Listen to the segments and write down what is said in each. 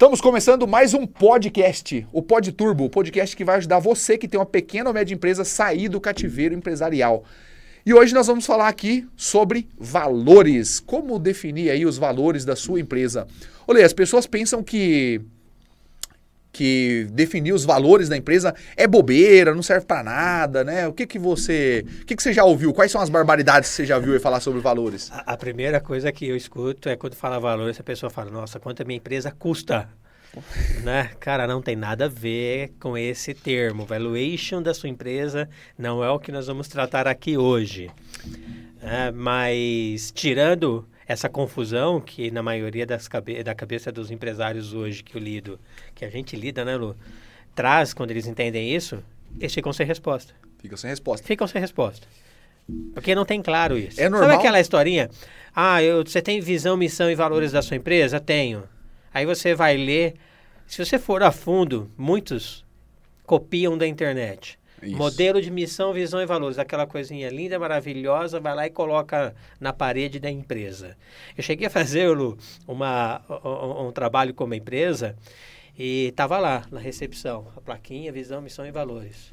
Estamos começando mais um podcast, o Pod Turbo, o podcast que vai ajudar você que tem uma pequena ou média empresa a sair do cativeiro empresarial. E hoje nós vamos falar aqui sobre valores, como definir aí os valores da sua empresa. Olha, as pessoas pensam que que definir os valores da empresa é bobeira, não serve para nada, né? O que que você, o que que você já ouviu? Quais são as barbaridades que você já viu e falar sobre valores? A, a, primeira coisa que eu escuto é quando fala valores, a pessoa fala: "Nossa, quanto a minha empresa custa?" né? Cara, não tem nada a ver com esse termo. Valuation da sua empresa não é o que nós vamos tratar aqui hoje. É, mas tirando essa confusão que na maioria das cabe da cabeça dos empresários hoje que eu lido, que a gente lida, né, Lu, traz quando eles entendem isso, eles ficam sem resposta. Ficam sem resposta. Ficam sem resposta. Porque não tem claro isso. É normal. Sabe aquela historinha? Ah, eu, você tem visão, missão e valores da sua empresa? Tenho. Aí você vai ler. Se você for a fundo, muitos copiam da internet. Isso. Modelo de missão, visão e valores. Aquela coisinha linda, maravilhosa, vai lá e coloca na parede da empresa. Eu cheguei a fazer, Lu, uma, um, um trabalho com uma empresa e estava lá, na recepção, a plaquinha, visão, missão e valores.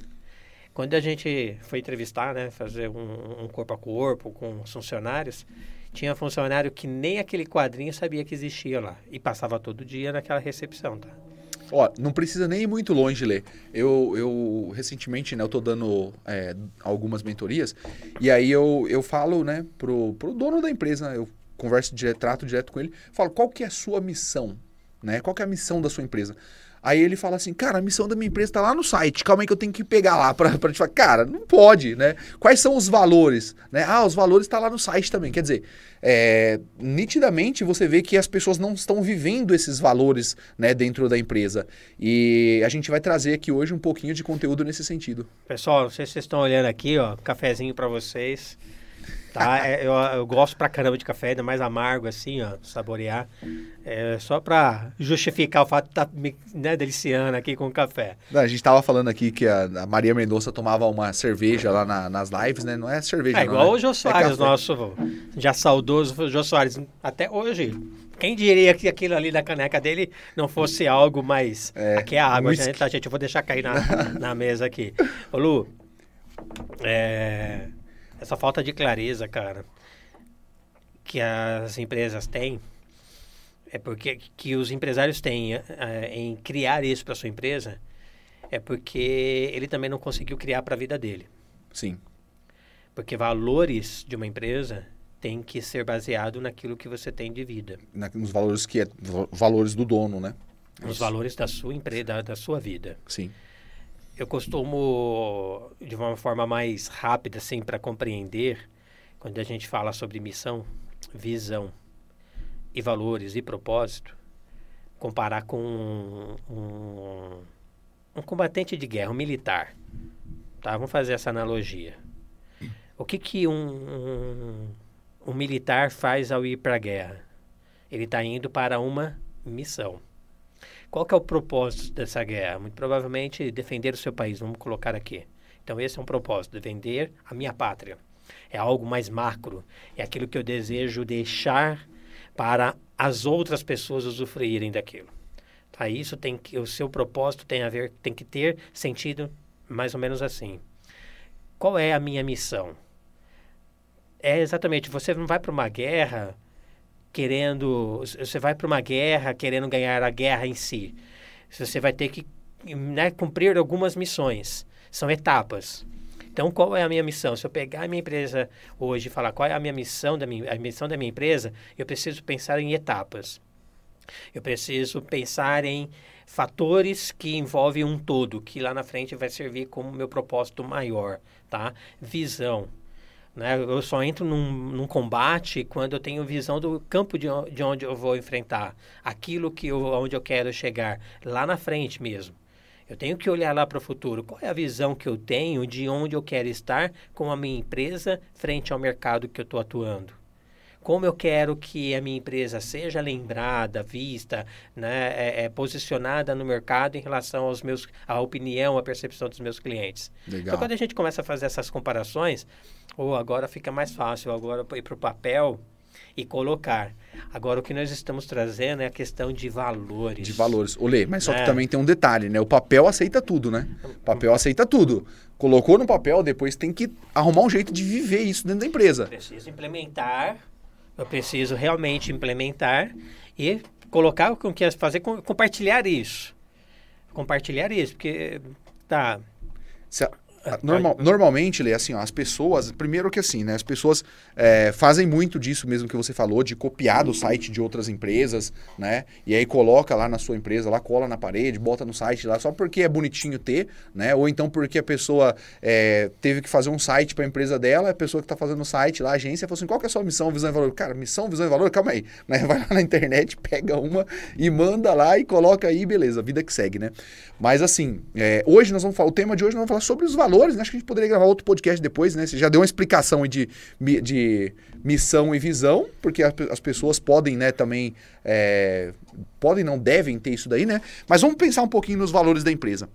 Quando a gente foi entrevistar, né, fazer um, um corpo a corpo com os funcionários, tinha funcionário que nem aquele quadrinho sabia que existia lá. E passava todo dia naquela recepção, tá? Ó, não precisa nem ir muito longe, ler. Eu, eu recentemente, né, eu tô dando é, algumas mentorias, e aí eu, eu falo, né, pro, pro dono da empresa, eu converso direto, trato direto com ele, falo, qual que é a sua missão? Né? Qual que é a missão da sua empresa? Aí ele fala assim, cara, a missão da minha empresa está lá no site, calma aí que eu tenho que pegar lá para te falar, cara, não pode, né? Quais são os valores? Né? Ah, os valores estão tá lá no site também, quer dizer, é, nitidamente você vê que as pessoas não estão vivendo esses valores né, dentro da empresa. E a gente vai trazer aqui hoje um pouquinho de conteúdo nesse sentido. Pessoal, não sei se vocês estão olhando aqui, ó, cafezinho para vocês. Tá? É, eu, eu, gosto pra caramba de café, ainda mais amargo assim, ó, saborear. É, só pra justificar o fato de estar tá me né, deliciando aqui com o café. A gente tava falando aqui que a, a Maria Mendonça tomava uma cerveja lá na, nas lives, né? Não é cerveja, É não, igual né? o Jô Soares, é nosso já saudoso Jô Soares. Até hoje, quem diria que aquilo ali da caneca dele não fosse algo mais... É, aqui é a água, gente, tá, gente? Eu vou deixar cair na, na mesa aqui. Ô, Lu, é... Essa falta de clareza, cara, que as empresas têm, é porque que os empresários têm é, em criar isso para sua empresa, é porque ele também não conseguiu criar para a vida dele. Sim. Porque valores de uma empresa tem que ser baseado naquilo que você tem de vida. Na, nos valores que é valores do dono, né? Os Isso. valores da sua empresa, da, da sua vida. Sim eu costumo, de uma forma mais rápida, assim, para compreender, quando a gente fala sobre missão, visão e valores e propósito, comparar com um, um, um combatente de guerra, um militar. Tá? Vamos fazer essa analogia. O que, que um, um, um militar faz ao ir para a guerra? Ele está indo para uma missão. Qual que é o propósito dessa guerra? Muito provavelmente defender o seu país, vamos colocar aqui. Então esse é um propósito, defender a minha pátria. É algo mais macro, é aquilo que eu desejo deixar para as outras pessoas usufruírem daquilo. Tá? Isso tem que o seu propósito tem a ver, tem que ter sentido mais ou menos assim. Qual é a minha missão? É exatamente, você não vai para uma guerra querendo. Você vai para uma guerra querendo ganhar a guerra em si. Você vai ter que né, cumprir algumas missões. São etapas. Então, qual é a minha missão? Se eu pegar a minha empresa hoje e falar qual é a minha missão da minha, a missão da minha empresa, eu preciso pensar em etapas. Eu preciso pensar em fatores que envolvem um todo, que lá na frente vai servir como meu propósito maior, tá? Visão. Né? Eu só entro num, num, combate quando eu tenho visão do campo de, de onde eu vou enfrentar, aquilo que eu, onde eu quero chegar, lá na frente mesmo. Eu tenho que olhar lá para o futuro. Qual é a visão que eu tenho de onde eu quero estar com a minha empresa frente ao mercado que eu estou atuando? Como eu quero que a minha empresa seja lembrada, vista, né, é, é, posicionada no mercado em relação aos meus, à opinião, à percepção dos meus clientes. Legal. Então, quando a gente começa a fazer essas comparações, ou agora fica mais fácil, agora ir para o papel, e colocar. Agora, o que nós estamos trazendo é a questão de valores. De valores. Olê, mas só que É. também tem um detalhe, né? O papel aceita tudo, né? O papel aceita tudo. Colocou no papel, depois tem que arrumar um jeito de viver isso dentro da empresa. preciso implementar, eu preciso realmente implementar e colocar com que fazer com- compartilhar isso. Compartilhar isso, porque tá, normal- normalmente, Lê, assim, ó, as pessoas, primeiro que assim, né? As pessoas é, fazem muito disso mesmo que você falou, de copiar do site de outras empresas, né? E aí coloca lá na sua empresa, lá cola na parede, bota no site lá, só porque é bonitinho ter, né? Ou então porque a pessoa é, teve que fazer um site para a empresa dela, a pessoa que está fazendo o site lá, a agência, falou assim, qual que é a sua missão, visão e valor? Cara, missão, visão e valor, calma aí, né? Vai lá na internet, pega uma e manda lá e coloca aí, beleza, vida que segue, né? Mas assim, é, hoje nós vamos falar, o tema de hoje nós vamos falar sobre os valores, né? Acho que a gente poderia gravar outro podcast depois, né? Você já deu uma explicação de, de missão e visão, porque as pessoas podem, né, também, é, podem, não devem ter isso daí, né? Mas vamos pensar um pouquinho nos valores da empresa.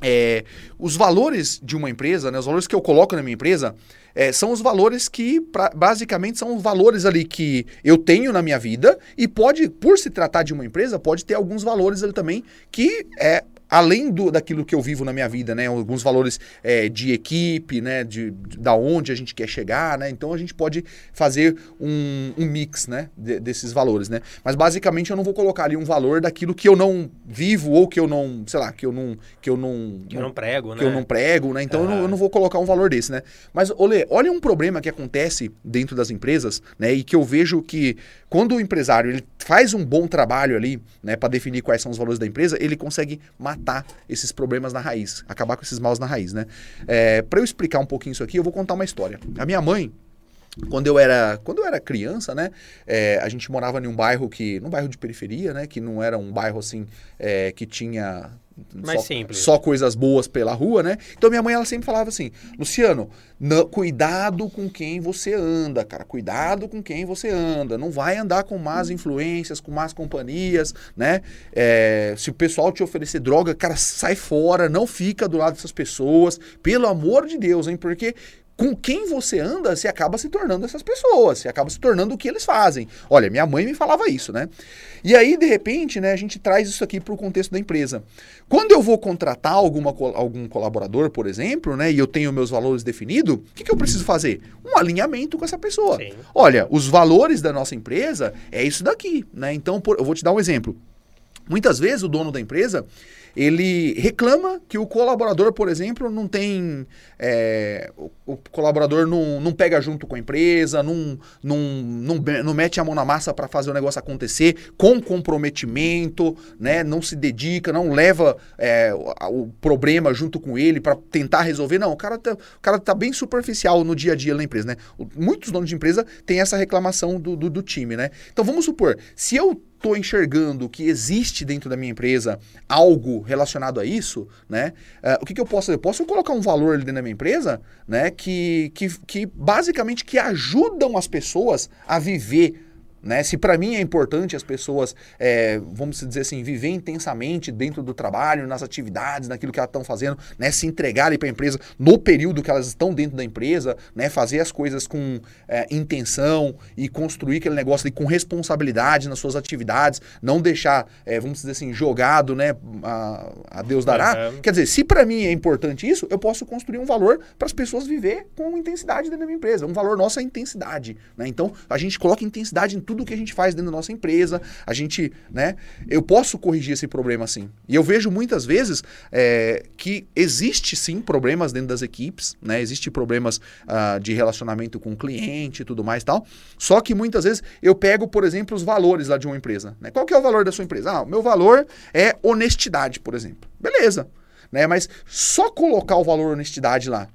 É, os valores de uma empresa, né, os valores que eu coloco na minha empresa, é, são os valores que, pra- basicamente, são os valores ali que eu tenho na minha vida e pode, por se tratar de uma empresa, pode ter alguns valores ali também que é além do, daquilo que eu vivo na minha vida, né? Alguns valores é, de equipe, né? De, de- da onde a gente quer chegar, né? Então a gente pode fazer um, um mix, né? de- desses valores, né? Mas basicamente eu não vou colocar ali um valor daquilo que eu não vivo ou que eu não, sei lá, que eu não, que eu não, que eu não prego, que né? eu não prego, né? Então eu, não, eu não vou colocar um valor desse, né? Mas, Olê, olha um problema que acontece dentro das empresas, né? E que eu vejo que quando o empresário ele faz um bom trabalho ali, né, para definir quais são os valores da empresa, ele consegue matar esses problemas na raiz, acabar com esses maus na raiz, né? É, para eu explicar um pouquinho isso aqui, eu vou contar uma história. A minha mãe, quando eu era, quando eu era criança, né, é, a gente morava em um bairro que, num bairro de periferia, né, que não era um bairro assim é, que tinha Mais só, simples. só coisas boas pela rua, né? Então minha mãe ela sempre falava assim, Luciano, não- cuidado com quem você anda, cara, cuidado com quem você anda, não vai andar com más influências, com más companhias, né? É, se o pessoal te oferecer droga, cara, sai fora, não fica do lado dessas pessoas, pelo amor de Deus, hein? Porque com quem você anda, você acaba se tornando essas pessoas, você acaba se tornando o que eles fazem. Olha, minha mãe me falava isso, né? E aí, de repente, né, a gente traz isso aqui para o contexto da empresa. Quando eu vou contratar alguma, algum colaborador, por exemplo, né, e eu tenho meus valores definidos, o que, que eu preciso fazer? Um alinhamento com essa pessoa. Sim. Olha, os valores da nossa empresa é isso daqui, né? Então, por- eu vou te dar um exemplo. Muitas vezes o dono da empresa ele reclama que o colaborador, por exemplo, não tem. é, o, o colaborador não, não pega junto com a empresa, não, não, não, não mete a mão na massa para fazer o negócio acontecer com comprometimento, né? Não se dedica, não leva é, o, o problema junto com ele para tentar resolver. Não, o cara, tá, o cara tá bem superficial no dia a dia na empresa, né? Muitos donos de empresa têm essa reclamação do, do, do time, né? Então vamos supor, se eu estou enxergando que existe dentro da minha empresa algo relacionado a isso, né? eh, o que, que eu posso fazer? Eu posso colocar um valor ali dentro da minha empresa, né? Que, que, que basicamente que ajudam as pessoas a viver né? Se para mim é importante as pessoas, é, vamos dizer assim, viver intensamente dentro do trabalho, nas atividades, naquilo que elas estão fazendo, né? se entregarem para a empresa no período que elas estão dentro da empresa, né? fazer as coisas com é, intenção e construir aquele negócio ali com responsabilidade nas suas atividades, não deixar, é, vamos dizer assim, jogado, né? a, a Deus dará. Uhum. Quer dizer, se para mim é importante isso, eu posso construir um valor para as pessoas viver com intensidade dentro da minha empresa. Um valor nosso é intensidade, né? Então, a gente coloca intensidade em tudo que a gente faz dentro da nossa empresa. A gente, né? Eu posso corrigir esse problema sim. E eu vejo muitas vezes é, que existe sim problemas dentro das equipes, né? Existe problemas ah, de relacionamento com o cliente e tudo mais e tal. Só que muitas vezes eu pego, por exemplo, os valores lá de uma empresa. Né? Qual que é o valor da sua empresa? Ah, o meu valor é honestidade, por exemplo. Beleza. Né? Mas só colocar o valor honestidade lá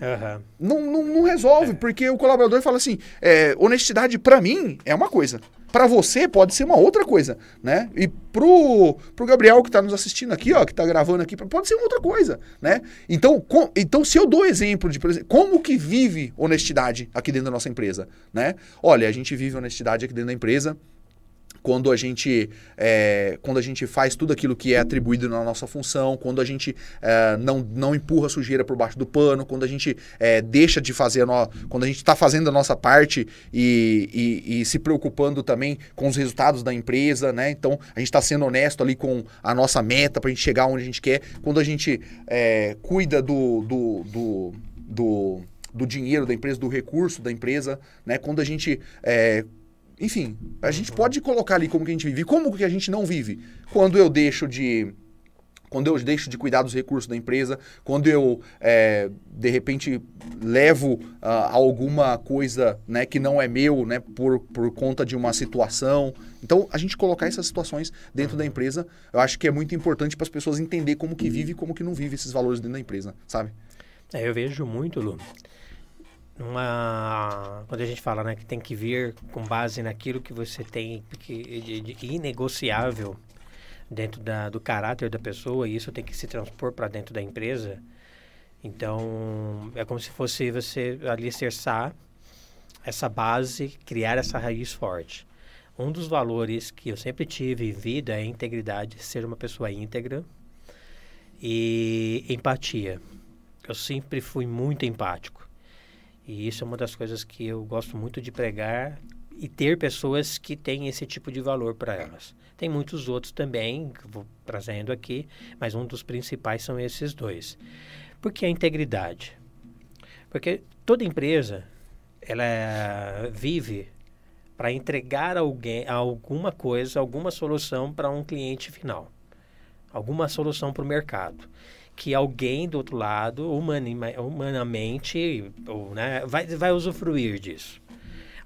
Aham. não, não, não resolve, porque o colaborador fala assim: é, honestidade pra mim é uma coisa. Pra você pode ser uma outra coisa, né? E pro, pro Gabriel que tá nos assistindo aqui, ó, que tá gravando aqui, pode ser outra coisa, né? Então, com- então se eu dou exemplo de, por exemplo, como que vive honestidade aqui dentro da nossa empresa, né? Olha, a gente vive honestidade aqui dentro da empresa quando a gente é, quando a gente faz tudo aquilo que é atribuído na nossa função, quando a gente é, não, não empurra sujeira por baixo do pano, quando a gente é, deixa de fazer a no... quando a gente está fazendo a nossa parte e, e, e, se preocupando também com os resultados da empresa, né? Então a gente está sendo honesto ali com a nossa meta para a gente chegar onde a gente quer, quando a gente é, cuida do, do, do, do do dinheiro da empresa, do recurso da empresa, né? Quando a gente é, enfim, a gente pode colocar ali como que a gente vive. Como que a gente não vive? Quando eu deixo de quando eu deixo de cuidar dos recursos da empresa, quando eu, é, de repente, levo uh, alguma coisa né, que não é meu né, por, por conta de uma situação. Então, a gente colocar essas situações dentro da empresa, eu acho que é muito importante para as pessoas entender como que vive e como que não vive esses valores dentro da empresa, sabe? É, eu vejo muito, Lu, uma quando a gente fala né, que tem que vir com base naquilo que você tem que, de, de inegociável dentro da, do caráter da pessoa e isso tem que se transpor para dentro da empresa então é como se fosse você alicerçar essa base criar essa raiz forte. Um dos valores que eu sempre tive em vida é a integridade ser uma pessoa íntegra e empatia. Eu sempre fui muito empático e isso é uma das coisas que eu gosto muito de pregar e ter pessoas que têm esse tipo de valor para elas. Tem muitos outros também, que vou trazendo aqui, mas um dos principais são esses dois. Por que a integridade? Porque toda empresa, ela vive para entregar alguém, alguma coisa, alguma solução para um cliente final. Alguma solução para o mercado que alguém do outro lado, humanamente, ou, né, vai, vai usufruir disso.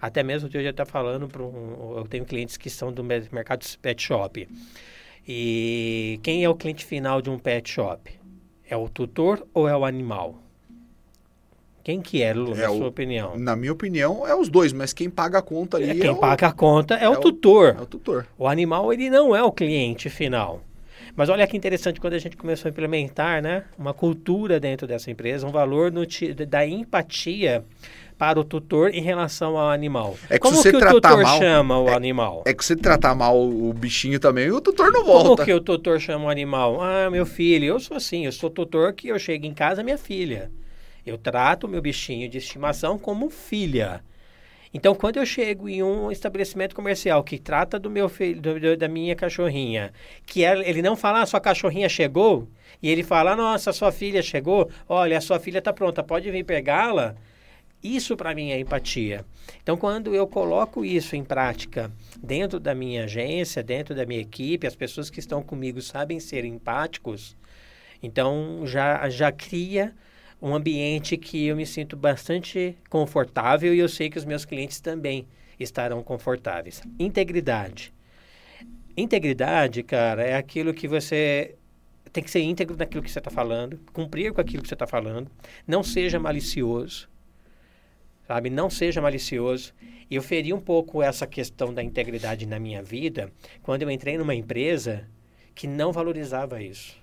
Até mesmo eu já está falando para um, eu tenho clientes que são do mercado pet shop. E quem é o cliente final de um pet shop? É o tutor ou é o animal? Quem que é, Lula, é na o, sua opinião? Na minha opinião, é os dois, mas quem paga a conta ali é, quem é paga a conta é, é o tutor. é o tutor. O animal, ele não é o cliente final. Mas olha que interessante quando a gente começou a implementar né, uma cultura dentro dessa empresa, um valor no, da empatia para o tutor em relação ao animal. É que Como que o tutor mal, chama o é, animal? É que se tratar mal o bichinho também, o tutor não volta. Como que o tutor chama o animal? Ah, meu filho, eu sou assim, eu sou tutor que eu chego em casa, minha filha. Eu trato o meu bichinho de estimação como filha. Então, quando eu chego em um estabelecimento comercial que trata do meu filho, do, da minha cachorrinha, que ele não fala, ah, sua cachorrinha chegou, e ele fala, nossa, sua filha chegou, olha, a sua filha está pronta, pode vir pegá-la. Isso para mim é empatia. Então, quando eu coloco isso em prática dentro da minha agência, dentro da minha equipe, as pessoas que estão comigo sabem ser empáticos, então já, já cria um ambiente que eu me sinto bastante confortável e eu sei que os meus clientes também estarão confortáveis. Integridade. Integridade, cara, é aquilo que você tem que ser íntegro naquilo que você está falando, cumprir com aquilo que você está falando, não seja malicioso, sabe? Não seja malicioso. E eu feri um pouco essa questão da integridade na minha vida quando eu entrei numa empresa que não valorizava isso.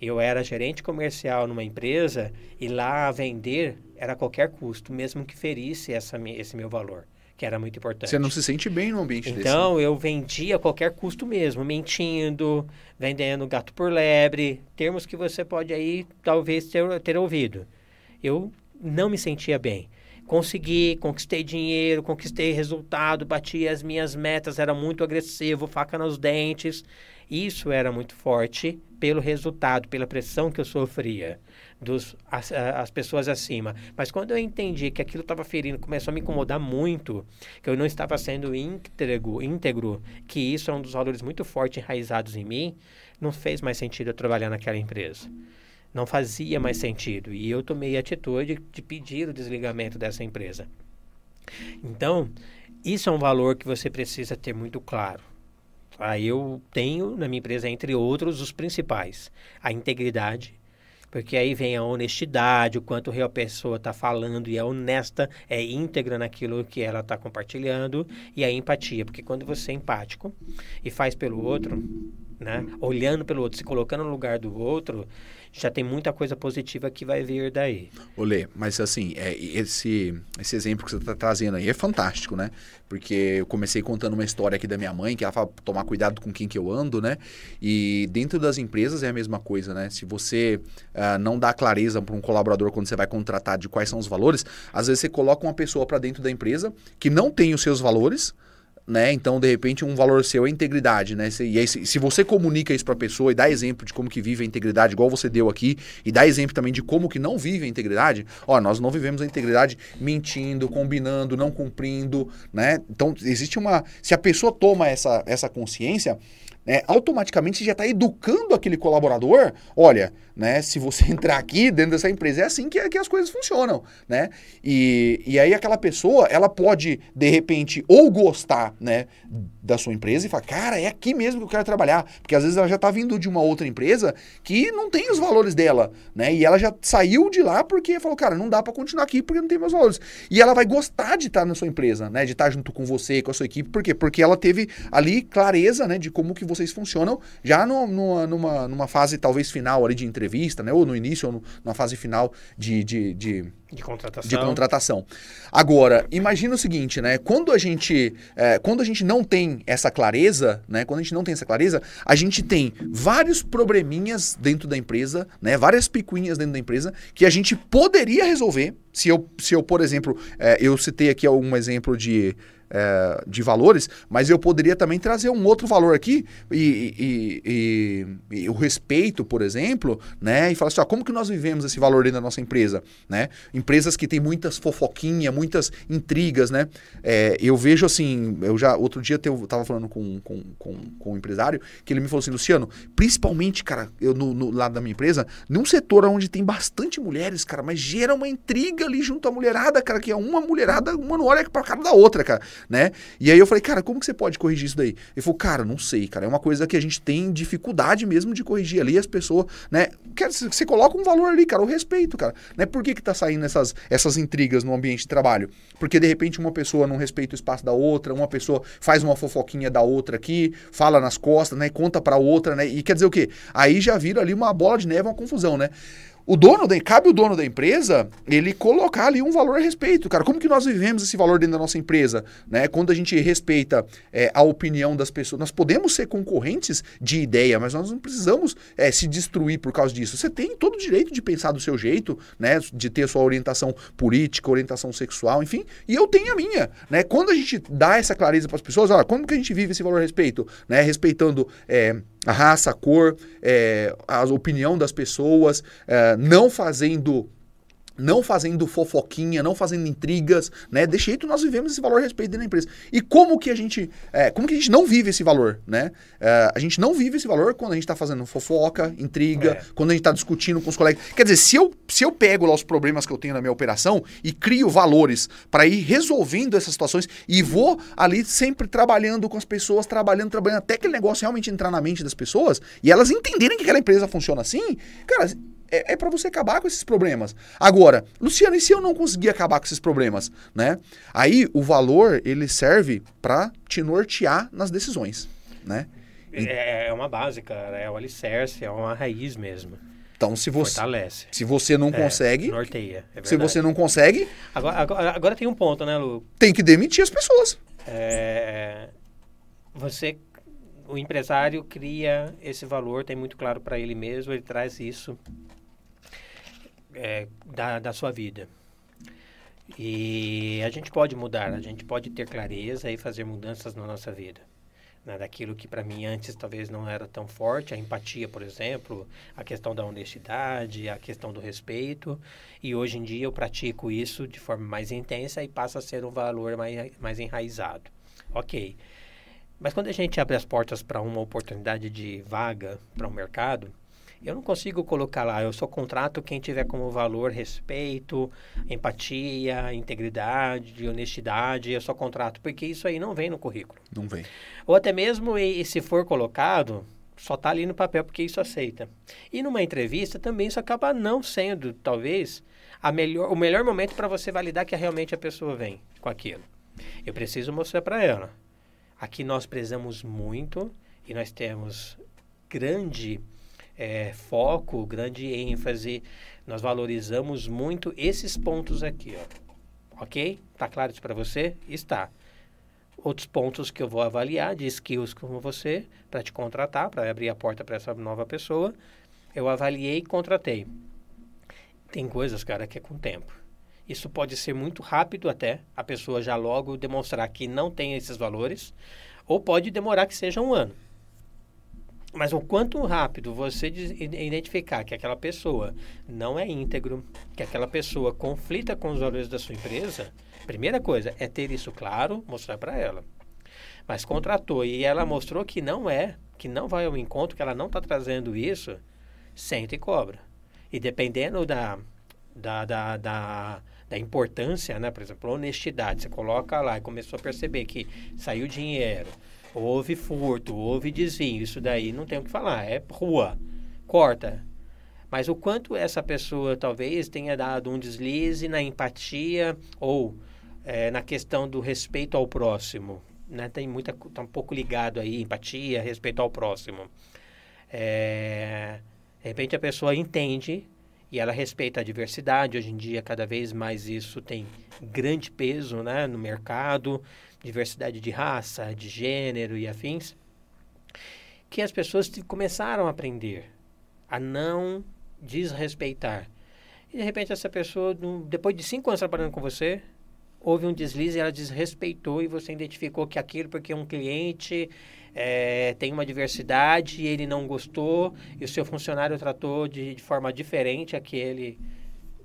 Eu era gerente comercial numa empresa e lá vender era a qualquer custo, mesmo que ferisse essa, esse meu valor, que era muito importante. Você não se sente bem no ambiente então, desse? Então, eu vendia a qualquer custo mesmo, mentindo, vendendo gato por lebre, termos que você pode aí talvez ter, ter ouvido. Eu não me sentia bem. Consegui, conquistei dinheiro, conquistei resultado, bati as minhas metas, era muito agressivo, faca nos dentes. Isso era muito forte pelo resultado, pela pressão que eu sofria dos as, as pessoas acima. Mas quando eu entendi que aquilo estava ferindo, começou a me incomodar muito, que eu não estava sendo íntegro, íntegro, que isso é um dos valores muito fortes enraizados em mim, não fez mais sentido eu trabalhar naquela empresa. Não fazia mais sentido. E eu tomei a atitude de pedir o desligamento dessa empresa. Então, isso é um valor que você precisa ter muito claro. Aí eu tenho na minha empresa, entre outros, os principais. A integridade, porque aí vem a honestidade, o quanto a pessoa está falando e é honesta, é íntegra naquilo que ela está compartilhando, e a empatia, porque quando você é empático e faz pelo outro, né? Olhando pelo outro, se colocando no lugar do outro, já tem muita coisa positiva que vai vir daí. Olê, mas assim, é, esse, esse exemplo que você está trazendo aí é fantástico, né? Porque eu comecei contando uma história aqui da minha mãe, que ela fala tomar cuidado com quem que eu ando, né? E dentro das empresas é a mesma coisa, né? Se você uh, não dá clareza para um colaborador quando você vai contratar de quais são os valores, às vezes você coloca uma pessoa para dentro da empresa que não tem os seus valores, né? Então, de repente, um valor seu é integridade, né? E aí, se você comunica isso para a pessoa e dá exemplo de como que vive a integridade, igual você deu aqui, e dá exemplo também de como que não vive a integridade, ó, nós não vivemos a integridade mentindo, combinando, não cumprindo, né? Então, existe uma... Se a pessoa toma essa, essa consciência, né, automaticamente você já está educando aquele colaborador, olha, né, se você entrar aqui dentro dessa empresa, é assim que, que as coisas funcionam, né? E, e aí aquela pessoa, ela pode, de repente, ou gostar, né, da sua empresa e falar, cara, é aqui mesmo que eu quero trabalhar, porque às vezes ela já está vindo de uma outra empresa que não tem os valores dela, né? E ela já saiu de lá porque falou, cara, não dá para continuar aqui porque não tem meus valores. E ela vai gostar de estar na sua empresa, né, de estar junto com você, com a sua equipe, por quê? Porque ela teve ali clareza, né, de como que vocês funcionam já no, no, numa, numa fase talvez final ali de entrevista, né? Ou no início ou no, numa fase final de, de, de de contratação. De contratação. Agora, imagina o seguinte, né? Quando a gente, é, quando a gente não tem essa clareza, né? Quando a gente não tem essa clareza, a gente tem vários probleminhas dentro da empresa, né? Várias picuinhas dentro da empresa que a gente poderia resolver. Se eu, se eu por exemplo, é, eu citei aqui um exemplo de é, de valores, mas eu poderia também trazer um outro valor aqui e, e, e, e, o respeito, por exemplo, né? E falar assim, ó, como que nós vivemos esse valor dentro da nossa empresa, né? Empresas que têm muitas fofoquinhas, muitas intrigas, né? É, eu vejo assim, eu já outro dia eu estava falando com, com, com, com, um empresário que ele me falou assim, Luciano, principalmente, cara, eu no, no lado da minha empresa, num setor onde tem bastante mulheres, cara, mas gera uma intriga ali junto à mulherada, cara, que é uma mulherada, uma não olha para cara da outra, cara né? E aí eu falei, cara, como que você pode corrigir isso daí? Ele falou, cara, não sei, cara, é uma coisa que a gente tem dificuldade mesmo de corrigir ali as pessoas, né? Quer, você coloca um valor ali, cara, o respeito, cara. Né? Por que que tá saindo essas, essas intrigas no ambiente de trabalho? Porque de repente uma pessoa não respeita o espaço da outra, uma pessoa faz uma fofoquinha da outra aqui, fala nas costas, né? Conta pra outra, né? E quer dizer o quê? Aí já vira ali uma bola de neve, uma confusão, né? O dono da, cabe o dono da empresa ele colocar ali um valor a respeito, cara. Como que nós vivemos esse valor dentro da nossa empresa, né? Quando a gente respeita é, a opinião das pessoas, nós podemos ser concorrentes de ideia, mas nós não precisamos é, se destruir por causa disso. Você tem todo o direito de pensar do seu jeito, né? De ter sua orientação política, orientação sexual, enfim. E eu tenho a minha, né? Quando a gente dá essa clareza para as pessoas, olha, como que a gente vive esse valor a respeito, né? Respeitando é, a raça, a cor, é, a opinião das pessoas, é, não fazendo não fazendo fofoquinha, não fazendo intrigas, né? Desse jeito nós vivemos esse valor a respeito dentro da empresa. E como que a gente, é, como que a gente não vive esse valor, né? É, a gente não vive esse valor quando a gente está fazendo fofoca, intriga, é. quando a gente está discutindo com os colegas. Quer dizer, se eu, se eu pego lá os problemas que eu tenho na minha operação e crio valores para ir resolvendo essas situações e vou ali sempre trabalhando com as pessoas, trabalhando, trabalhando, até aquele negócio realmente entrar na mente das pessoas e elas entenderem que aquela empresa funciona assim, cara, é, é para você acabar com esses problemas. Agora, Luciano, e se eu não conseguir acabar com esses problemas, né? Aí o valor ele serve para te nortear nas decisões, né? E... É, é uma base, cara. É o alicerce, é uma raiz mesmo. Então, se você, Fortalece. Se você não é, consegue. Norteia. É se você não consegue. Agora, agora, agora, tem um ponto, né, Lu? Tem que demitir as pessoas. É, você, o empresário cria esse valor, tem muito claro para ele mesmo, ele traz isso é, da, da sua vida. E a gente pode mudar, a gente pode ter clareza e fazer mudanças na nossa vida. Né? Daquilo que para mim antes talvez não era tão forte, a empatia, por exemplo, a questão da honestidade, a questão do respeito. E hoje em dia eu pratico isso de forma mais intensa e passa a ser um valor mais, mais enraizado. Ok. Mas quando a gente abre as portas para uma oportunidade de vaga para um mercado, eu não consigo colocar lá, eu só contrato quem tiver como valor respeito, empatia, integridade, honestidade, eu só contrato, porque isso aí não vem no currículo. Não vem. Ou até mesmo, e, e se for colocado, só está ali no papel porque isso aceita. E numa entrevista também isso acaba não sendo, talvez, a melhor, o melhor momento para você validar que realmente a pessoa vem com aquilo. Eu preciso mostrar para ela. Aqui nós prezamos muito e nós temos grande é, foco, grande ênfase. Nós valorizamos muito esses pontos aqui, ó. Ok? Tá claro isso para você? Está. Outros pontos que eu vou avaliar de skills como você para te contratar, para abrir a porta para essa nova pessoa. Eu avaliei e contratei. Tem coisas, cara, que é com tempo. Isso pode ser muito rápido até, a pessoa já logo demonstrar que não tem esses valores, ou pode demorar que seja um ano. Mas o quanto rápido você identificar que aquela pessoa não é íntegro, que aquela pessoa conflita com os valores da sua empresa, primeira coisa é ter isso claro, mostrar para ela. Mas contratou e ela mostrou que não é, que não vai ao encontro, que ela não está trazendo isso, senta e cobra. E dependendo da, da, da, da, da importância, né? por exemplo, honestidade, você coloca lá e começou a perceber que saiu dinheiro, houve furto, houve desvio, isso daí não tem o que falar, é rua, corta. Mas o quanto essa pessoa talvez tenha dado um deslize na empatia ou é, na questão do respeito ao próximo, né? Tem muita, tá um pouco ligado aí, empatia, respeito ao próximo. É, de repente a pessoa entende e ela respeita a diversidade. Hoje em dia, cada vez mais isso tem grande peso né, no mercado diversidade de raça, de gênero e afins, que as pessoas começaram a aprender a não desrespeitar. E de repente essa pessoa, depois de cinco anos trabalhando com você, houve um deslize e ela desrespeitou e você identificou que aquilo porque um cliente é, tem uma diversidade e ele não gostou e o seu funcionário tratou de, de forma diferente aquele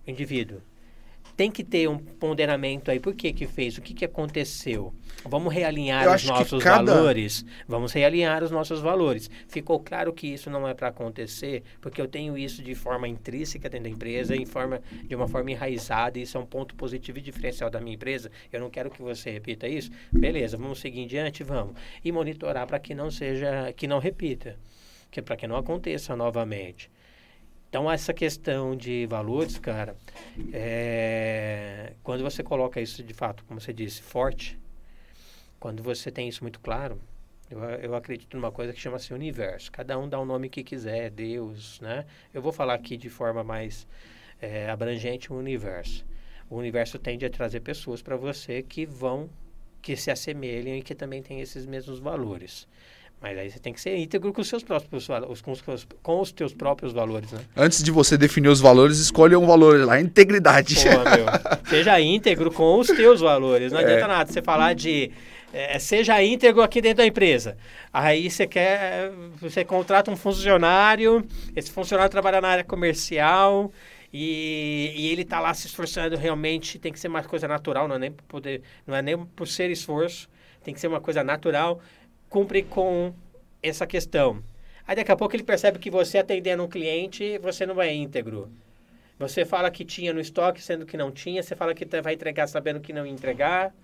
indivíduo tem que ter um ponderamento aí. Por que que fez? O que que aconteceu? Vamos realinhar os nossos cada... valores? Vamos realinhar os nossos valores. Ficou claro que isso não é para acontecer, porque eu tenho isso de forma intrínseca dentro da empresa, em forma, de uma forma enraizada, e isso é um ponto positivo e diferencial da minha empresa. Eu não quero que você repita isso. Beleza, vamos seguir em diante? Vamos. E monitorar para que não seja, que não repita, que para que não aconteça novamente. Então, essa questão de valores, cara, é, quando você coloca isso de fato, como você disse, forte, quando você tem isso muito claro, eu, eu acredito numa coisa que chama-se universo. Cada um dá o nome que quiser, Deus, né? Eu vou falar aqui de forma mais é, abrangente o universo. O universo tende a trazer pessoas para você que vão, que se assemelham e que também têm esses mesmos valores. Mas aí você tem que ser íntegro com os seus próprios com os, com os teus próprios valores, né? Antes de você definir os valores, escolha um valor lá, integridade. Pô, meu, seja íntegro com os teus valores. Não é. adianta nada você falar de é, seja íntegro aqui dentro da empresa. Aí você quer, você contrata um funcionário, esse funcionário trabalha na área comercial e, e ele está lá se esforçando realmente, tem que ser uma coisa natural, não é nem por poder, não é nem por ser esforço, tem que ser uma coisa natural cumpre com essa questão. Aí daqui a pouco ele percebe que você atendendo um cliente, você não é íntegro. Você fala que tinha no estoque, sendo que não tinha. Você fala que vai entregar sabendo que não ia entregar.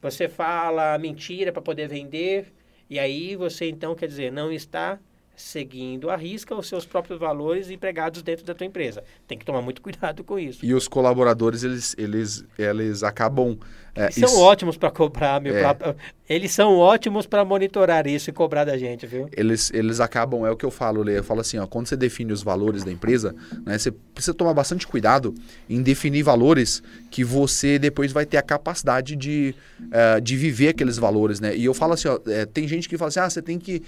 Você fala mentira para poder vender. E aí você então, quer dizer, não está seguindo a risca os seus próprios valores empregados dentro da tua empresa. Tem que tomar muito cuidado com isso. E os colaboradores, eles, eles, eles acabam... É, eles isso... são ótimos para cobrar, meu é. Eles são ótimos para monitorar isso e cobrar da gente, viu? Eles, eles acabam, é o que eu falo, Lê, eu falo assim, ó, quando você define os valores da empresa, né, você precisa tomar bastante cuidado em definir valores que você depois vai ter a capacidade de, uh, de viver aqueles valores, né? E eu falo assim, ó, é, tem gente que fala assim, ah, você tem que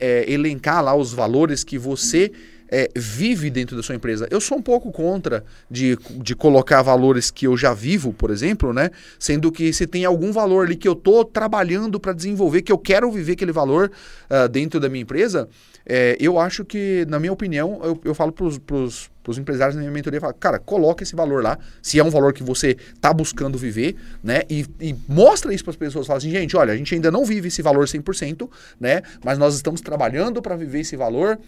é, elencar lá os valores que você é, vive dentro da sua empresa. Eu sou um pouco contra de, de colocar valores que eu já vivo, por exemplo, né? Sendo que se tem algum valor ali que eu estou trabalhando para desenvolver, que eu quero viver aquele valor uh, dentro da minha empresa, é, eu acho que, na minha opinião, eu, eu falo para os empresários na minha mentoria, cara, coloca esse valor lá, se é um valor que você está buscando viver, né? E, e mostra isso para as pessoas, fala assim, gente, olha, a gente ainda não vive esse valor 100%, né? Mas nós estamos trabalhando para viver esse valor,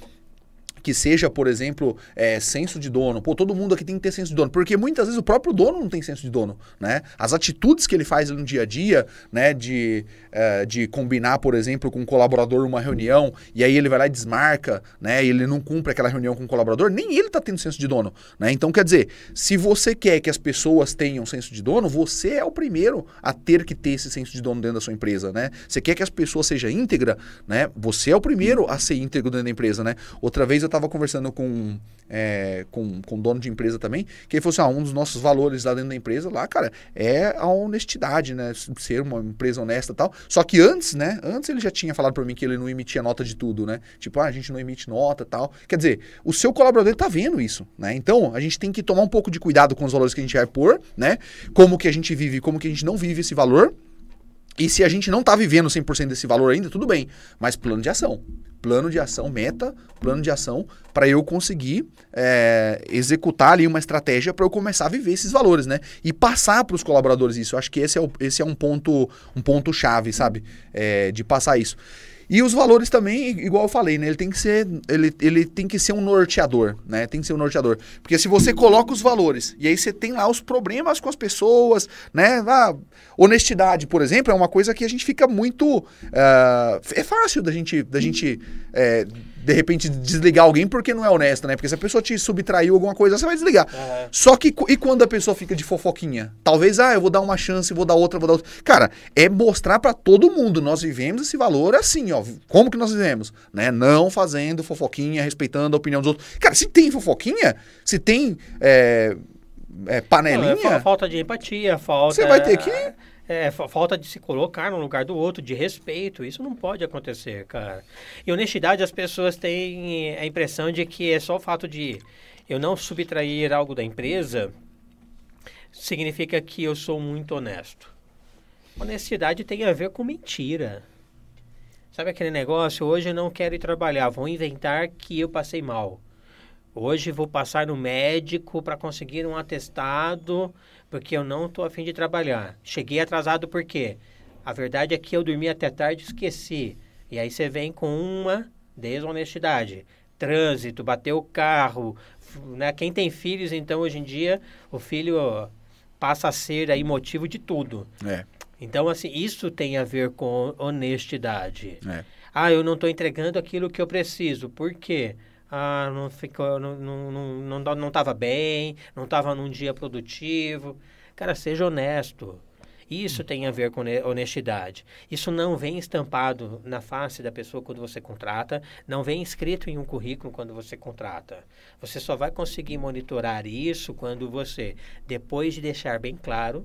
que seja, por exemplo, é, senso de dono. Pô, todo mundo aqui tem que ter senso de dono, porque muitas vezes o próprio dono não tem senso de dono, né? As atitudes que ele faz no dia a dia, né, de, é, de combinar, por exemplo, com um colaborador uma reunião, e aí ele vai lá e desmarca, né, e ele não cumpre aquela reunião com o colaborador, nem ele tá tendo senso de dono, né? Então, quer dizer, se você quer que as pessoas tenham senso de dono, você é o primeiro a ter que ter esse senso de dono dentro da sua empresa, né? Você quer que as pessoas sejam íntegra, né? Você é o primeiro a ser íntegro dentro da empresa, né? Outra vez eu estava conversando com, é, com, com dono de empresa também, que ele falou assim, ah, um dos nossos valores lá dentro da empresa, lá, cara, é a honestidade, né? Ser uma empresa honesta e tal. Só que antes, né? Antes ele já tinha falado para mim que ele não emitia nota de tudo, né? Tipo, ah, a gente não emite nota tal. Quer dizer, o seu colaborador tá vendo isso, né? Então, a gente tem que tomar um pouco de cuidado com os valores que a gente vai pôr, né? Como que a gente vive, como que a gente não vive esse valor. E se a gente não está vivendo 100% desse valor ainda, tudo bem. Mas plano de ação. Plano de ação, meta, plano de ação, para eu conseguir é, executar ali uma estratégia para eu começar a viver esses valores, né? E passar para os colaboradores isso. Eu acho que esse é, o, esse é um ponto um ponto chave, sabe? É, de passar isso. E os valores também, igual eu falei, né? Ele tem que ser, ele, ele tem que ser um norteador, né? Tem que ser um norteador. Porque se você coloca os valores e aí você tem lá os problemas com as pessoas, né? Ah, honestidade, por exemplo, é uma coisa que a gente fica muito. Uh, é fácil da gente, da gente é, de repente desligar alguém porque não é honesto, né? Porque se a pessoa te subtraiu alguma coisa, você vai desligar. Uhum. Só que e quando a pessoa fica de fofoquinha? Talvez, ah, eu vou dar uma chance, vou dar outra, vou dar outra. Cara, é mostrar para todo mundo, nós vivemos esse valor assim, ó. Como que nós vivemos? Né? Não fazendo fofoquinha, respeitando a opinião dos outros. Cara, se tem fofoquinha, se tem é, é, panelinha... Não, é falta de empatia, falta... Você vai ter que é, falta de se colocar no lugar do outro, de respeito. Isso não pode acontecer, cara. E honestidade, as pessoas têm a impressão de que é só o fato de eu não subtrair algo da empresa significa que eu sou muito honesto. Honestidade tem a ver com mentira. Sabe aquele negócio? Hoje eu não quero ir trabalhar, vou inventar que eu passei mal. Hoje vou passar no médico para conseguir um atestado porque eu não estou afim de trabalhar. Cheguei atrasado por quê? A verdade é que eu dormi até tarde e esqueci. E aí você vem com uma desonestidade. Trânsito, bateu o carro. Né? Quem tem filhos, então, hoje em dia, o filho passa a ser aí motivo de tudo. É. Então, assim, isso tem a ver com honestidade. É. Ah, eu não estou entregando aquilo que eu preciso. Por quê? Ah, não ficou, não, não, não, não, bem, não estava num dia produtivo. Cara, seja honesto. Isso tem a ver com honestidade. Isso não vem estampado na face da pessoa quando você contrata, não vem escrito em um currículo quando você contrata. Você só vai conseguir monitorar isso quando você, depois de deixar bem claro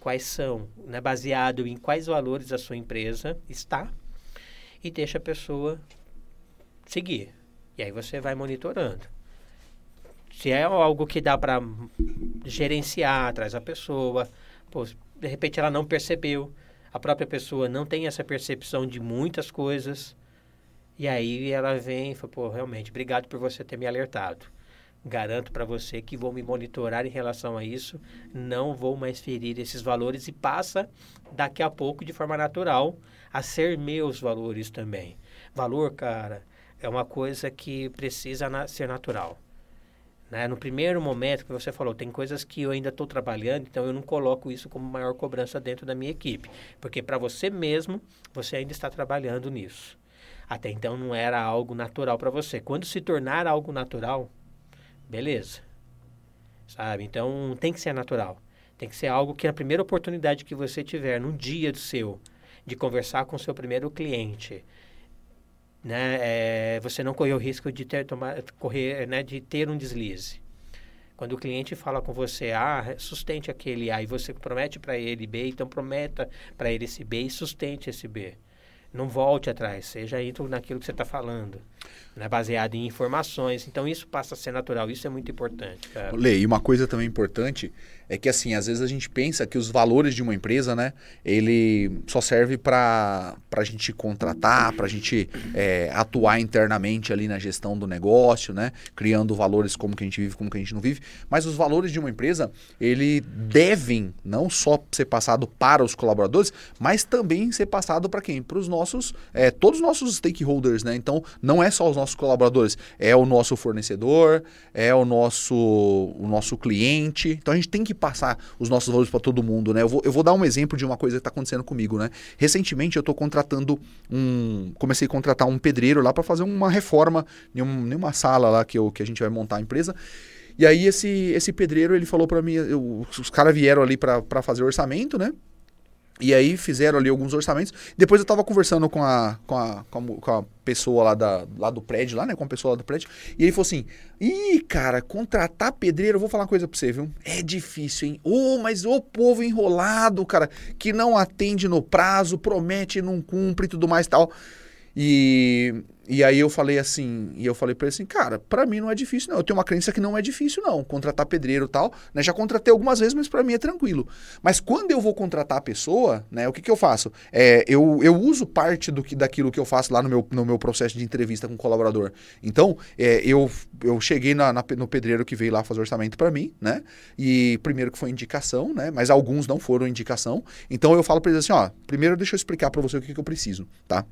quais são, né, baseado em quais valores a sua empresa está, e deixa a pessoa seguir. E aí você vai monitorando. Se é algo que dá para gerenciar, atrás a pessoa, pô, de repente ela não percebeu, a própria pessoa não tem essa percepção de muitas coisas, e aí ela vem e fala, pô, realmente, obrigado por você ter me alertado. Garanto para você que vou me monitorar em relação a isso, não vou mais ferir esses valores e passa daqui a pouco de forma natural a ser meus valores também. Valor, cara, é uma coisa que precisa na, ser natural. Né? No primeiro momento que você falou, tem coisas que eu ainda estou trabalhando, então eu não coloco isso como maior cobrança dentro da minha equipe. Porque para você mesmo, você ainda está trabalhando nisso. Até então não era algo natural para você. Quando se tornar algo natural, beleza. Sabe? Então tem que ser natural. Tem que ser algo que na primeira oportunidade que você tiver, num dia do seu, de conversar com o seu primeiro cliente, né, é, você não correr o risco de ter, tomar, correr, né, de ter um deslize. Quando o cliente fala com você, ah, sustente aquele A, e você promete para ele B, então prometa para ele esse B e sustente esse B. Não volte atrás, seja indo naquilo que você está falando né, baseado em informações. Então isso passa a ser natural, isso é muito importante. Cara. E uma coisa também importante é que assim, às vezes a gente pensa que os valores de uma empresa, né, ele só serve para a gente contratar, para a gente é, atuar internamente ali na gestão do negócio, né, criando valores como que a gente vive, como que a gente não vive. Mas os valores de uma empresa, ele devem não só ser passado para os colaboradores, mas também ser passado para quem? Para os nossos é, todos os nossos stakeholders, né? Então, não é só os nossos colaboradores, é o nosso fornecedor, é o nosso, o nosso cliente. Então, a gente tem que passar os nossos valores para todo mundo, né? Eu vou, eu vou dar um exemplo de uma coisa que está acontecendo comigo, né? Recentemente, eu estou contratando um... Comecei a contratar um pedreiro lá para fazer uma reforma em, um, em uma sala lá que, eu, que a gente vai montar a empresa. E aí, esse, esse pedreiro, ele falou para mim... Eu, os caras vieram ali para fazer orçamento, né? E aí fizeram ali alguns orçamentos. Depois eu tava conversando com a, com a, com a, com a pessoa lá, da, lá do prédio, lá, né? Com a pessoa lá do prédio. E ele falou assim: Ih, cara, contratar pedreiro, eu vou falar uma coisa pra você, viu? É difícil, hein? Ô, oh, mas o povo enrolado, cara, que não atende no prazo, promete e não cumpre e tudo mais tal. E e aí eu falei assim, e eu falei para ele assim, cara, para mim não é difícil não. Eu tenho uma crença que não é difícil não, contratar pedreiro e tal, né? Já contratei algumas vezes, mas para mim é tranquilo. Mas quando eu vou contratar a pessoa, né, o que que eu faço? É, eu, eu uso parte do que daquilo que eu faço lá no meu, no meu processo de entrevista com o colaborador. Então, é, eu, eu cheguei na, na, no pedreiro que veio lá fazer orçamento para mim, né? E primeiro que foi indicação, né? Mas alguns não foram indicação. Então eu falo para eles assim, ó, primeiro deixa eu explicar para você o que que eu preciso, tá?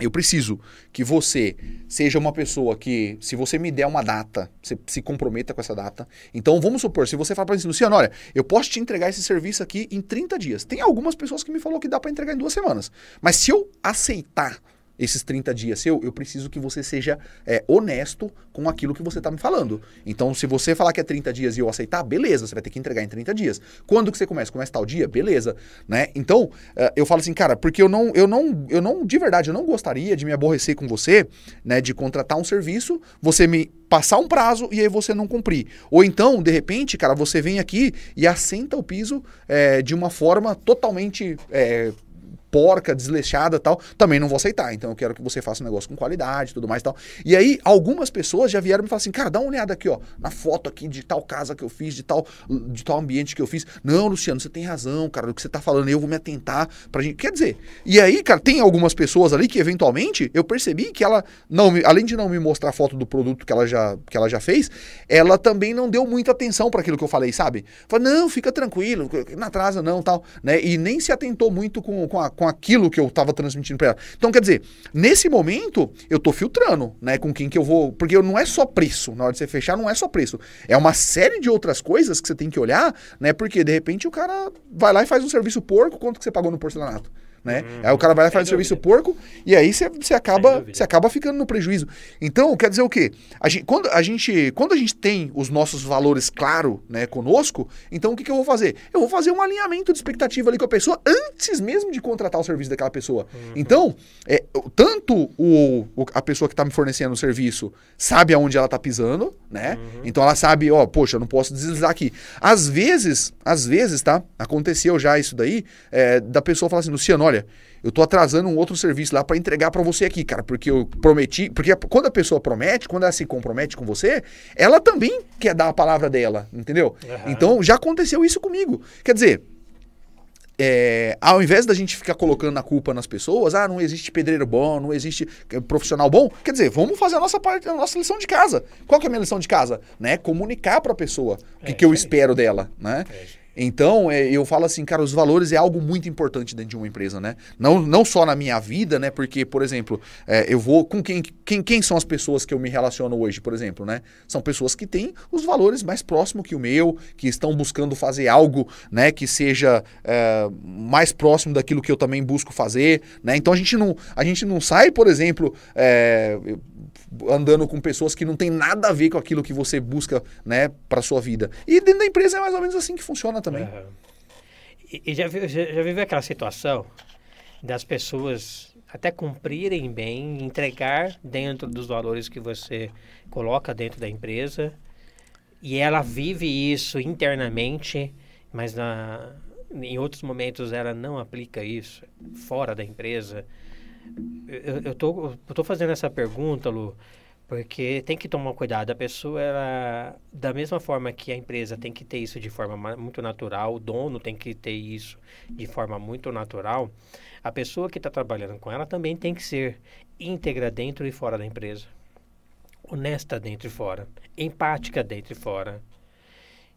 Eu preciso que você seja uma pessoa que, se você me der uma data, você se comprometa com essa data. Então, vamos supor, se você fala para mim, Luciano, olha, eu posso te entregar esse serviço aqui em 30 dias. Tem algumas pessoas que me falou que dá para entregar em duas semanas. Mas se eu aceitar esses 30 dias seu, eu preciso que você seja é, honesto com aquilo que você está me falando. Então, se você falar que é 30 dias e eu aceitar, beleza, você vai ter que entregar em 30 dias. Quando que você começa? Começa tal dia? Beleza. Né? Então, é, eu falo assim, cara, porque eu não, eu não, eu não, de verdade, eu não gostaria de me aborrecer com você, né, de contratar um serviço, você me passar um prazo e aí você não cumprir. Ou então, de repente, cara, você vem aqui e assenta o piso é, de uma forma totalmente é, porca, desleixada tal, também não vou aceitar. Então eu quero que você faça um negócio com qualidade tudo mais tal. E aí, algumas pessoas já vieram me falar assim, cara, dá uma olhada aqui, ó, na foto aqui de tal casa que eu fiz, de tal, de tal ambiente que eu fiz. Não, Luciano, você tem razão, cara, o que você tá falando, eu vou me atentar pra gente. Quer dizer, e aí, cara, tem algumas pessoas ali que eventualmente eu percebi que ela, não, além de não me mostrar a foto do produto que ela já, que ela já fez, ela também não deu muita atenção para aquilo que eu falei, sabe? Falei, não, fica tranquilo, não atrasa não, tal, né? E nem se atentou muito com, com a com aquilo que eu estava transmitindo para ela. Então, quer dizer, nesse momento, eu estou filtrando, né, com quem que eu vou, porque não é só preço, na hora de você fechar não é só preço. É uma série de outras coisas que você tem que olhar, né, porque de repente o cara vai lá e faz um serviço porco, quanto que você pagou no porcelanato? Né? Aí o cara vai lá e faz o serviço porco e aí você acaba, você acaba ficando no prejuízo. Então, quer dizer o quê? A gente, quando, a gente, quando a gente tem os nossos valores claro né, conosco, então o que, que eu vou fazer? Eu vou fazer um alinhamento de expectativa ali com a pessoa antes mesmo de contratar o serviço daquela pessoa. Uhum. Então, é, tanto o, o, a pessoa que está me fornecendo o serviço sabe aonde ela está pisando, né? Uhum. Então ela sabe, ó, poxa, eu não posso deslizar aqui. Às vezes, às vezes, tá? Aconteceu já isso daí, é, da pessoa falar assim, Luciano, olha, eu tô atrasando um outro serviço lá para entregar para você aqui, cara, porque eu prometi, porque quando a pessoa promete, quando ela se compromete com você, ela também quer dar a palavra dela, entendeu? Uhum. Então já aconteceu isso comigo. Quer dizer, é, ao invés da gente ficar colocando a culpa nas pessoas, ah, não existe pedreiro bom, não existe profissional bom, quer dizer, vamos fazer a nossa parte, a nossa lição de casa. Qual que é a minha lição de casa? Né? Comunicar para a pessoa o que, é, que eu espero dela, né? Então, é, eu falo assim, cara, os valores é algo muito importante dentro de uma empresa, né? Não, não só na minha vida, né? Porque, por exemplo, é, eu vou. Com quem, quem, quem são as pessoas que eu me relaciono hoje, por exemplo, né? São pessoas que têm os valores mais próximos que o meu, que estão buscando fazer algo, né? Que seja é, mais próximo daquilo que eu também busco fazer, né? Então a gente não, a gente não sai, por exemplo, é, andando com pessoas que não tem nada a ver com aquilo que você busca, né, para sua vida. E dentro da empresa é mais ou menos assim que funciona também. Uhum. E, e, já, já, já viveu aquela situação das pessoas até cumprirem bem, entregar dentro dos valores que você coloca dentro da empresa, e ela vive isso internamente, mas na, em outros momentos ela não aplica isso fora da empresa. Eu, tô fazendo essa pergunta, Lu, porque tem que tomar cuidado. A pessoa, ela, da mesma forma que a empresa tem que ter isso de forma muito natural, o dono tem que ter isso de forma muito natural, a pessoa que está trabalhando com ela também tem que ser íntegra dentro e fora da empresa. Honesta dentro e fora. Empática dentro e fora.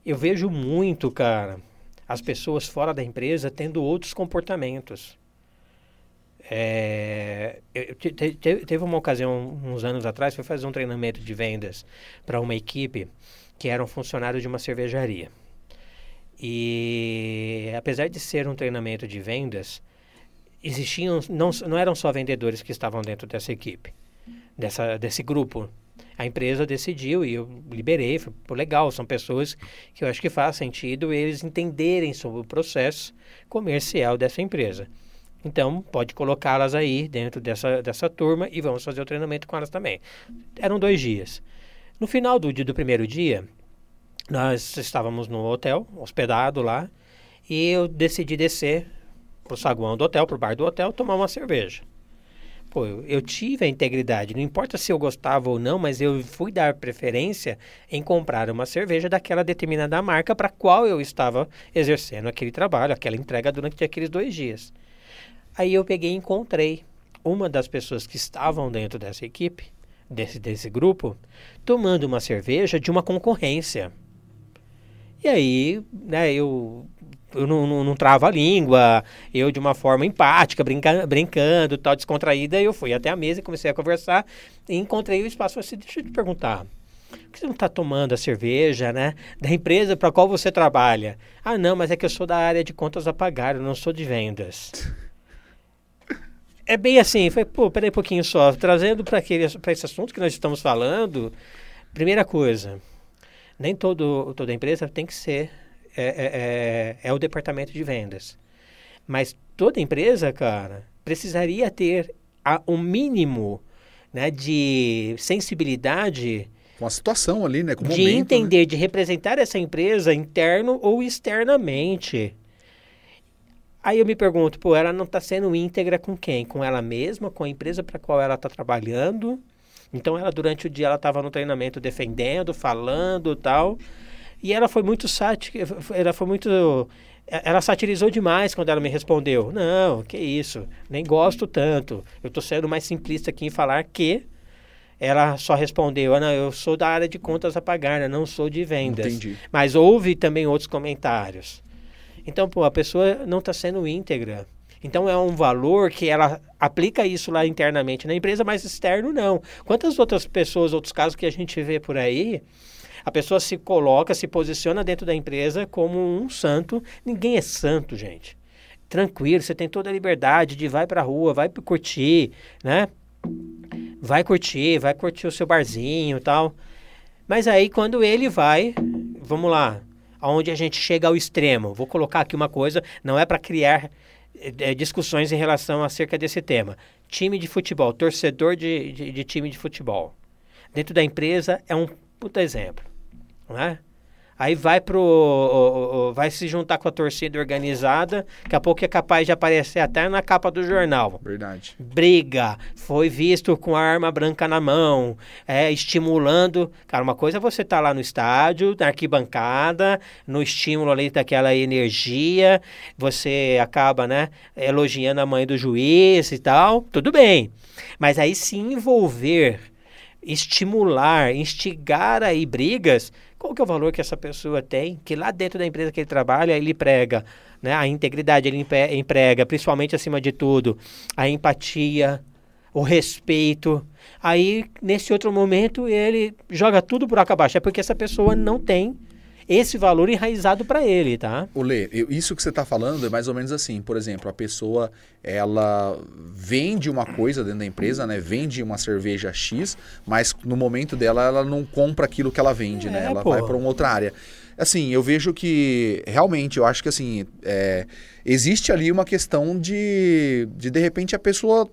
Eu vejo muito, cara, as pessoas fora da empresa tendo outros comportamentos É, te, te, teve uma ocasião, uns anos atrás, foi fazer um treinamento de vendas para uma equipe que era um funcionário de uma cervejaria. E apesar de ser um treinamento de vendas, existiam não, não eram só vendedores que estavam dentro dessa equipe, dessa, desse grupo. A empresa decidiu e eu liberei, foi legal, são pessoas que eu acho que faz sentido eles entenderem sobre o processo comercial dessa empresa. Então, pode colocá-las aí dentro dessa, dessa turma e vamos fazer o treinamento com elas também. Eram dois dias. No final do, do primeiro dia, nós estávamos no hotel, hospedado lá, e eu decidi descer pro saguão do hotel, pro bar do hotel, tomar uma cerveja. Pô, eu, tive a integridade, não importa se eu gostava ou não, mas eu fui dar preferência em comprar uma cerveja daquela determinada marca para qual eu estava exercendo aquele trabalho, aquela entrega durante aqueles dois dias. Aí eu peguei e encontrei uma das pessoas que estavam dentro dessa equipe, desse, desse grupo, tomando uma cerveja de uma concorrência. E aí, né, eu, eu não, não, não travo a língua, eu de uma forma empática, brinca, brincando, tal, descontraída, eu fui até a mesa e comecei a conversar e encontrei o espaço. Assim, deixa eu te perguntar, por que você não está tomando a cerveja, né, da empresa para qual você trabalha? Ah, não, mas é que eu sou da área de contas a pagar, eu não sou de vendas. é bem assim, foi, pô, peraí um pouquinho só, trazendo para esse assunto que nós estamos falando, primeira coisa, nem todo, toda empresa tem que ser, é, é, é, é o departamento de vendas. Mas toda empresa, cara, precisaria ter a, um mínimo né, de sensibilidade com a situação ali, né? Com de momento, né? entender, né? de representar essa empresa interno ou externamente. Aí eu me pergunto, pô, ela não está sendo íntegra com quem? Com ela mesma, com a empresa para qual ela está trabalhando? Então ela durante o dia ela estava no treinamento defendendo, falando, tal. E ela foi muito sati ela foi muito ela satirizou demais quando ela me respondeu. Não, que isso, nem gosto tanto. Eu estou sendo mais simplista aqui em falar que ela só respondeu, ah, não, eu sou da área de contas a pagar, né? não sou de vendas. Entendi. Mas houve também outros comentários. Então, pô, a pessoa não está sendo íntegra. Então é um valor que ela aplica isso lá internamente na empresa, mas externo não. Quantas outras pessoas, outros casos que a gente vê por aí, a pessoa se coloca, se posiciona dentro da empresa como um santo. Ninguém é santo, gente. Tranquilo, você tem toda a liberdade de vai pra rua, vai curtir, né? Vai curtir, vai curtir o seu barzinho e tal. Mas aí quando ele vai, vamos lá, aonde a gente chega ao extremo. Vou colocar aqui uma coisa, não é para criar é, discussões em relação acerca desse tema. Time de futebol, torcedor de, de, de time de futebol. Dentro da empresa é um puta exemplo. Não é? Aí vai pro. vai se juntar com a torcida organizada, daqui a pouco é capaz de aparecer até na capa do jornal. Verdade. Briga, foi visto com a arma branca na mão, é, estimulando. Cara, uma coisa é você estar tá lá no estádio, na arquibancada, no estímulo ali daquela energia, você acaba, né, elogiando a mãe do juiz e tal, tudo bem. Mas aí se envolver, estimular, instigar aí brigas qual que é o valor que essa pessoa tem, que lá dentro da empresa que ele trabalha, ele prega né? a integridade, ele emprega, principalmente acima de tudo, a empatia, o respeito. Aí, nesse outro momento, ele joga tudo por água abaixo. É porque essa pessoa não tem esse valor enraizado para ele, tá? O Lê, isso que você está falando é mais ou menos assim. Por exemplo, a pessoa ela vende uma coisa dentro da empresa, né? Vende uma cerveja X, mas no momento dela ela não compra aquilo que ela vende, né? é, né? Ela pô. vai para uma outra área. Assim, eu vejo que realmente, eu acho que assim, é, existe ali uma questão de, de, de repente, a pessoa,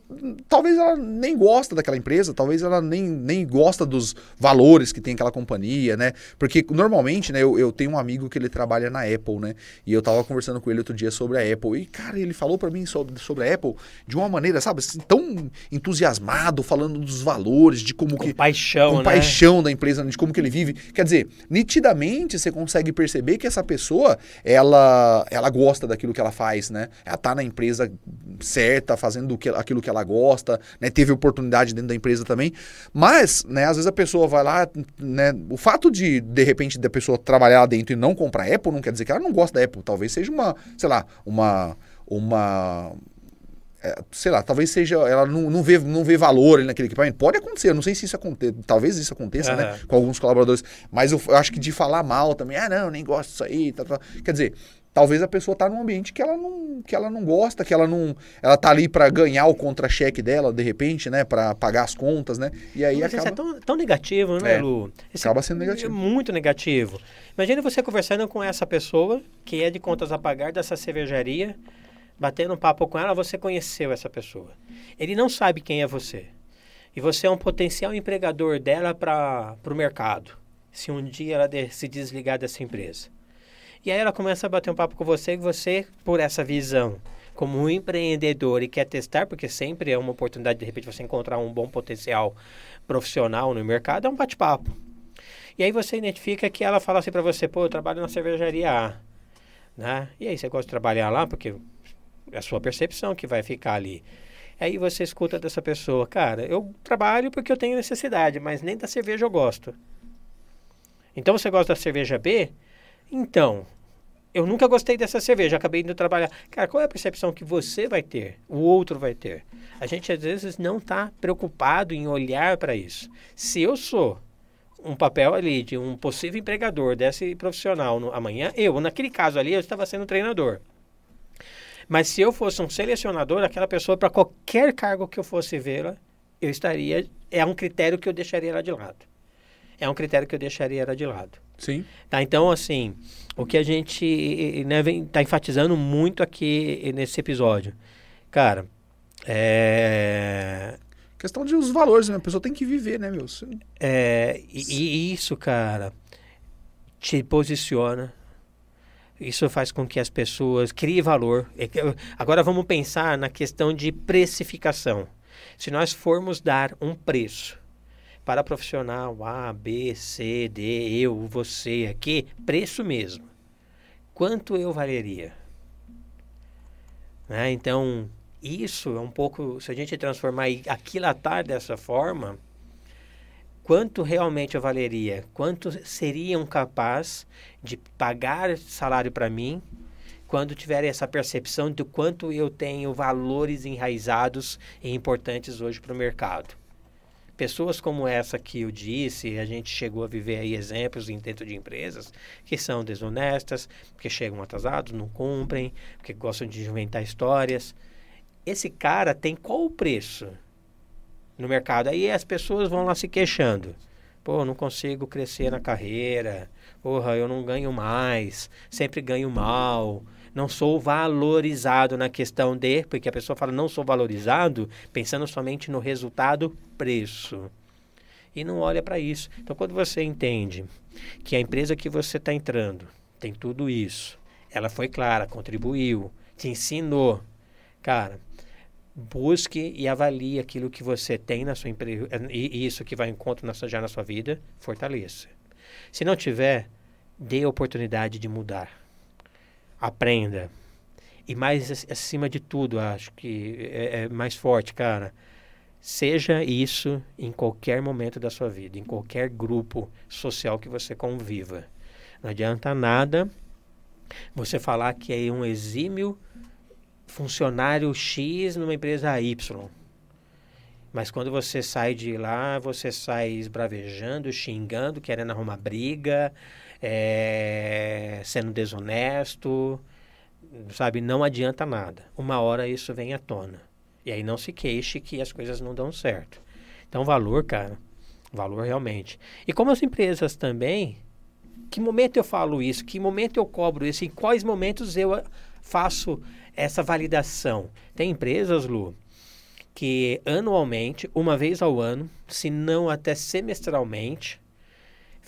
talvez ela nem gosta daquela empresa, talvez ela nem, nem gosta dos valores que tem aquela companhia, né? Porque normalmente, né, eu, eu tenho um amigo que ele trabalha na Apple, né? E eu tava conversando com ele outro dia sobre a Apple. E, cara, ele falou para mim sobre, sobre a Apple de uma maneira, sabe, assim, tão entusiasmado, falando dos valores, de como com que. Paixão, com né? paixão da empresa, de como que ele vive. Quer dizer, nitidamente você consegue perceber que essa pessoa, ela, ela gosta daquilo que ela faz, né? Ela tá na empresa certa, fazendo aquilo que ela gosta, né? Teve oportunidade dentro da empresa também. Mas, né, às vezes a pessoa vai lá, né? O fato de, de repente, da pessoa trabalhar lá dentro e não comprar Apple não quer dizer que ela não gosta da Apple. Talvez seja uma, sei lá, uma. uma é, sei lá, talvez seja, ela não, não, vê, não vê valor naquele equipamento. Pode acontecer, eu não sei se isso acontece, talvez isso aconteça, uhum. né, com alguns colaboradores, mas eu, eu, acho que de falar mal também, ah, não, nem gosto disso aí, tá, tá. quer dizer, talvez a pessoa tá num ambiente que ela não, que ela não gosta, que ela não, ela tá ali para ganhar o contra-cheque dela, de repente, né, para pagar as contas, né, e aí Mas acaba... Isso é tão, tão negativo, né, é, Lu? Acaba sendo negativo. É muito negativo. Imagina você conversando com essa pessoa que é de contas a pagar dessa cervejaria, batendo um papo com ela, você conheceu essa pessoa. Ele não sabe quem é você. E você é um potencial empregador dela para o mercado, se um dia ela de, se desligar dessa empresa. E aí ela começa a bater um papo com você e você, por essa visão, como um empreendedor e quer testar, porque sempre é uma oportunidade de, repente você encontrar um bom potencial profissional no mercado, é um bate-papo. E aí você identifica que ela fala assim para você, pô, eu trabalho na cervejaria A. Né? E aí você gosta de trabalhar lá porque é a sua percepção que vai ficar ali. Aí você escuta dessa pessoa, cara, eu trabalho porque eu tenho necessidade, mas nem da cerveja eu gosto. Então você gosta da cerveja B? Então, eu nunca gostei dessa cerveja, acabei indo trabalhar. Cara, qual é a percepção que você vai ter, o outro vai ter? A gente às vezes não está preocupado em olhar para isso. Se eu sou um papel ali de um possível empregador desse profissional no, amanhã, eu, naquele caso ali, eu estava sendo treinador. Mas se eu fosse um selecionador, aquela pessoa, para qualquer cargo que eu fosse vê-la, eu estaria. É um critério que eu deixaria ela de lado. É um critério que eu deixaria de lado. Sim. Tá, então, assim, o que a gente né, vem, tá enfatizando muito aqui nesse episódio. Cara, é. Questão de os valores, né? A pessoa tem que viver, né, meu? É, e, e isso, cara, te posiciona, isso faz com que as pessoas criem valor. É agora vamos pensar na questão de precificação. Se nós formos dar um preço para profissional A, B, C, D, eu, você aqui, preço mesmo. Quanto eu valeria? Né? Então, isso é um pouco, se a gente transformar aquilatar dessa forma, quanto realmente eu valeria, quanto seriam capazes de pagar salário para mim quando tiverem essa percepção do quanto eu tenho valores enraizados e importantes hoje para o mercado. Pessoas como essa que eu disse, a gente chegou a viver aí exemplos dentro de empresas que são desonestas, que chegam atrasados, não cumprem, que gostam de inventar histórias. Esse cara tem qual o preço? no mercado. Aí as pessoas vão lá se queixando. Pô, não consigo crescer na carreira. Porra, eu não ganho mais. Sempre ganho mal. Não sou valorizado na questão de. Porque a pessoa fala não sou valorizado, pensando somente no resultado preço. E não olha para isso. Então, quando você entende que a empresa que você está entrando tem tudo isso, ela foi clara, contribuiu, te ensinou. Cara, busque e avalie aquilo que você tem na sua empresa e isso que vai em conta na sua, já na sua vida, fortaleça. Se não tiver, dê a oportunidade de mudar. Aprenda. E mais acima de tudo, acho que é, é mais forte, cara. Seja isso em qualquer momento da sua vida, em qualquer grupo social que você conviva. Não adianta nada você falar que é um exímio funcionário X numa empresa Y. Mas quando você sai de lá, você sai esbravejando, xingando, querendo arrumar briga, é, sendo desonesto, sabe? Não adianta nada. Uma hora isso vem à tona. E aí não se queixe que as coisas não dão certo. Então, valor, cara, valor realmente. E como as empresas também, que momento eu falo isso? Que momento eu cobro isso? Em quais momentos eu faço essa validação. Tem empresas, Lu, que anualmente, uma vez ao ano, se não até semestralmente,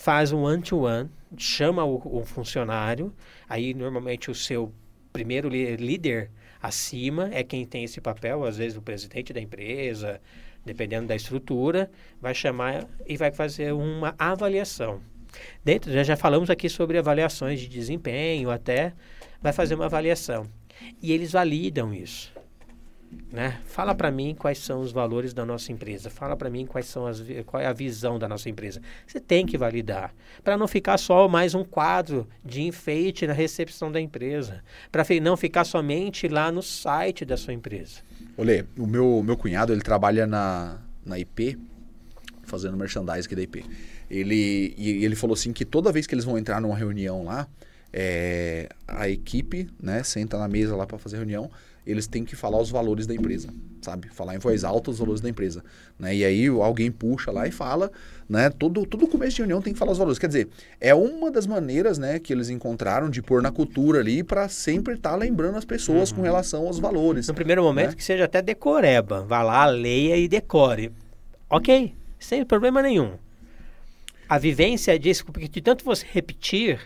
faz um one-to-one, chama o, o, funcionário, aí normalmente o seu primeiro líder acima é quem tem esse papel, às vezes o presidente da empresa, dependendo da estrutura, vai chamar e vai fazer uma avaliação. Dentro, já, já falamos aqui sobre avaliações de desempenho, até vai fazer uma avaliação. E eles validam isso. Né? Fala para mim quais são os valores da nossa empresa. Fala para mim quais são as, qual é a visão da nossa empresa. Você tem que validar para não ficar só mais um quadro de enfeite na recepção da empresa, para não ficar somente lá no site da sua empresa. Olê, o meu meu cunhado ele trabalha na na IP fazendo merchandising aqui da IP. Ele e ele falou assim que toda vez que eles vão entrar numa reunião lá, é, a equipe, né, senta na mesa lá para fazer reunião eles têm que falar os valores da empresa, sabe? Falar em voz alta os valores da empresa, né? E aí alguém puxa lá e fala, né? Todo, todo começo de reunião tem que falar os valores. Quer dizer, é uma das maneiras, né, que eles encontraram de pôr na cultura ali para sempre estar tá lembrando as pessoas uhum. com relação aos valores. No primeiro momento né? que seja até decoreba, vá lá, leia e decore. Ok, sem problema nenhum. A vivência disso, porque de tanto você repetir,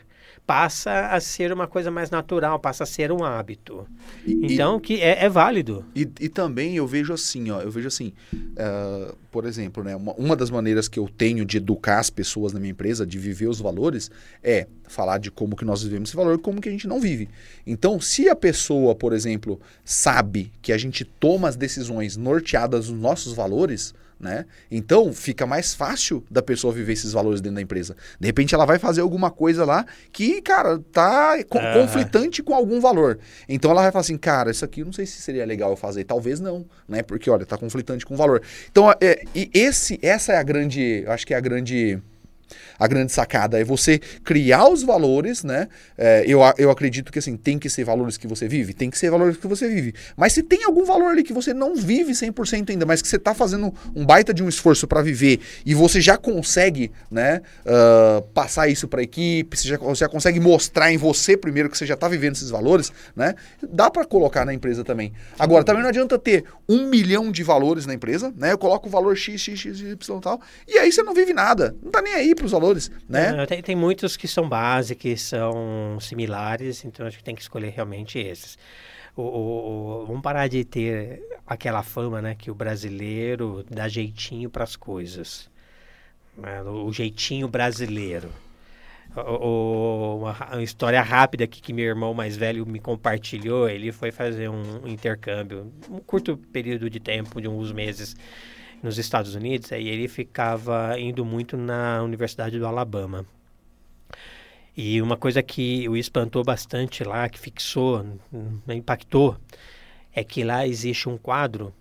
passa a ser uma coisa mais natural, passa a ser um hábito. E, então, que é, é válido. E, e, também eu vejo assim, ó, eu vejo assim, uh, por exemplo, né, uma, uma das maneiras que eu tenho de educar as pessoas na minha empresa, de viver os valores, é falar de como que nós vivemos esse valor e como que a gente não vive. Então, se a pessoa, por exemplo, sabe que a gente toma as decisões norteadas nos nossos valores, né? Então fica mais fácil da pessoa viver esses valores dentro da empresa. De repente ela vai fazer alguma coisa lá que, cara, tá co uhum. conflitante com algum valor. Então ela vai falar assim, cara, isso aqui eu não sei se seria legal eu fazer. Talvez não, né? Porque, olha, tá conflitante com o valor. Então, é, e esse, essa é a grande, acho que é a grande a grande sacada é você criar os valores, né? É, eu, eu acredito que assim, tem que ser valores que você vive, tem que ser valores que você vive. Mas se tem algum valor ali que você não vive 100% ainda, mas que você está fazendo um baita de um esforço para viver e você já consegue, né, uh, passar isso para a equipe, você já, você já consegue mostrar em você primeiro que você já está vivendo esses valores, né? Dá para colocar na empresa também. Agora, também não adianta ter um milhão de valores na empresa, né? Eu coloco o valor X, X, X, Y e tal, e aí você não vive nada. Não tá nem aí para os valores, né? tem, tem muitos que são base, que são similares, então acho que tem que escolher realmente esses. O, o, o, vamos parar de ter aquela fama, né, que o brasileiro dá jeitinho para as coisas. Né? O, o, jeitinho brasileiro. Uma, uma, história rápida aqui que meu irmão mais velho me compartilhou, ele foi fazer um intercâmbio, um curto período de tempo, de uns meses, nos Estados Unidos, aí ele ficava indo muito na Universidade do Alabama. E uma coisa que o espantou bastante lá, que fixou, né, impactou, é que lá existe um quadro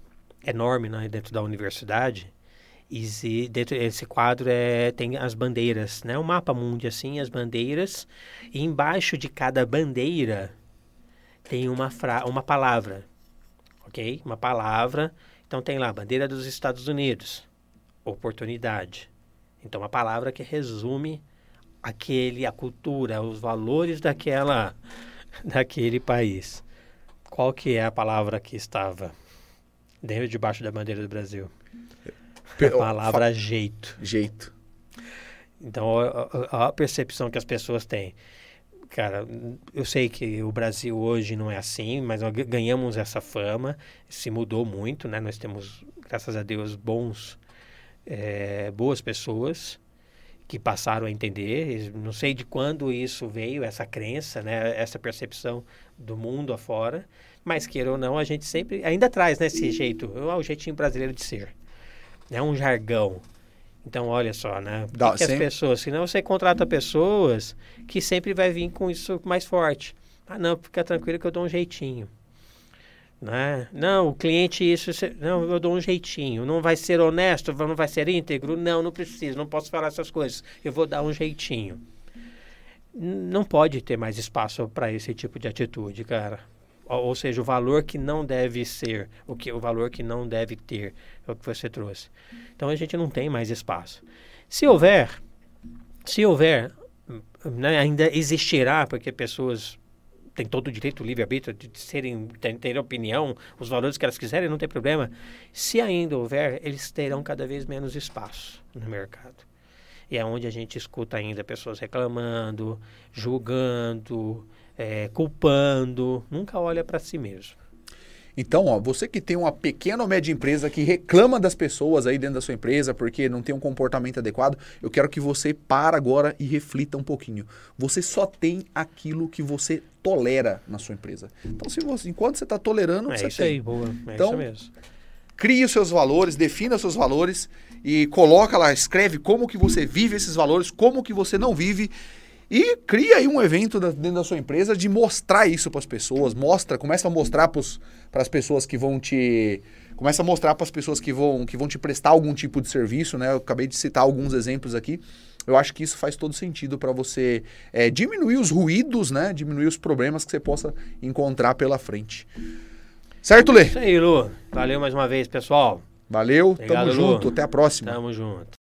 enorme né, dentro da universidade. E dentro desse quadro é, tem as bandeiras, né? Um mapa mundo assim, as bandeiras. E embaixo de cada bandeira tem uma, fra uma palavra, ok? Uma palavra então tem lá, bandeira dos Estados Unidos, oportunidade. Então uma palavra que resume aquele a cultura, os valores daquela daquele país. Qual que é a palavra que estava dentro debaixo da bandeira do Brasil? A palavra jeito. Jeito. Então a, a percepção que as pessoas têm cara, eu sei que o Brasil hoje não é assim, mas nós ganhamos essa fama, se mudou muito, né? Nós temos, graças a Deus, bons, é, boas pessoas que passaram a entender. Não sei de quando isso veio, essa crença, né? Essa percepção do mundo afora, mas queira ou não, a gente sempre ainda traz né, esse jeito, é o jeitinho brasileiro de ser. É um jargão, então, olha só, né? Dá, que, que as pessoas, senão você contrata pessoas que sempre vai vir com isso mais forte. Ah, não, fica tranquilo que eu dou um jeitinho. Né? Não, o cliente isso, não, eu dou um jeitinho. Não vai ser honesto, não vai ser íntegro? Não, não preciso, não posso falar essas coisas. Eu vou dar um jeitinho. Não pode ter mais espaço para esse tipo de atitude, cara ou seja, o valor que não deve ser, o que o valor que não deve ter, é o que você trouxe. Então a gente não tem mais espaço. Se houver, se houver, né, ainda existirá, porque pessoas têm todo o direito, livre-arbítrio, de serem, ter opinião, os valores que elas quiserem, não tem problema. Se ainda houver, eles terão cada vez menos espaço no mercado. E é onde a gente escuta ainda pessoas reclamando, julgando, é, culpando, nunca olha para si mesmo. Então, ó, você que tem uma pequena ou média empresa que reclama das pessoas aí dentro da sua empresa porque não tem um comportamento adequado, eu quero que você para agora e reflita um pouquinho. Você só tem aquilo que você tolera na sua empresa. Então, se você, enquanto você está tolerando, É você isso tem. aí, boa. É Então, isso mesmo. Crie os seus valores, defina os seus valores e coloca lá, escreve como que você vive esses valores, como que você não vive e cria aí um evento da- dentro da sua empresa de mostrar isso para as pessoas, mostra, começa a mostrar para as pessoas que vão te começa a mostrar para as pessoas que vão que vão te prestar algum tipo de serviço, né? Eu acabei de citar alguns exemplos aqui. Eu acho que isso faz todo sentido para você é, diminuir os ruídos, né? Diminuir os problemas que você possa encontrar pela frente. Certo, Lê? Isso aí, Lu. Valeu mais uma vez, pessoal. Valeu, Obrigado, tamo Lu. junto, até a próxima. Tamo junto.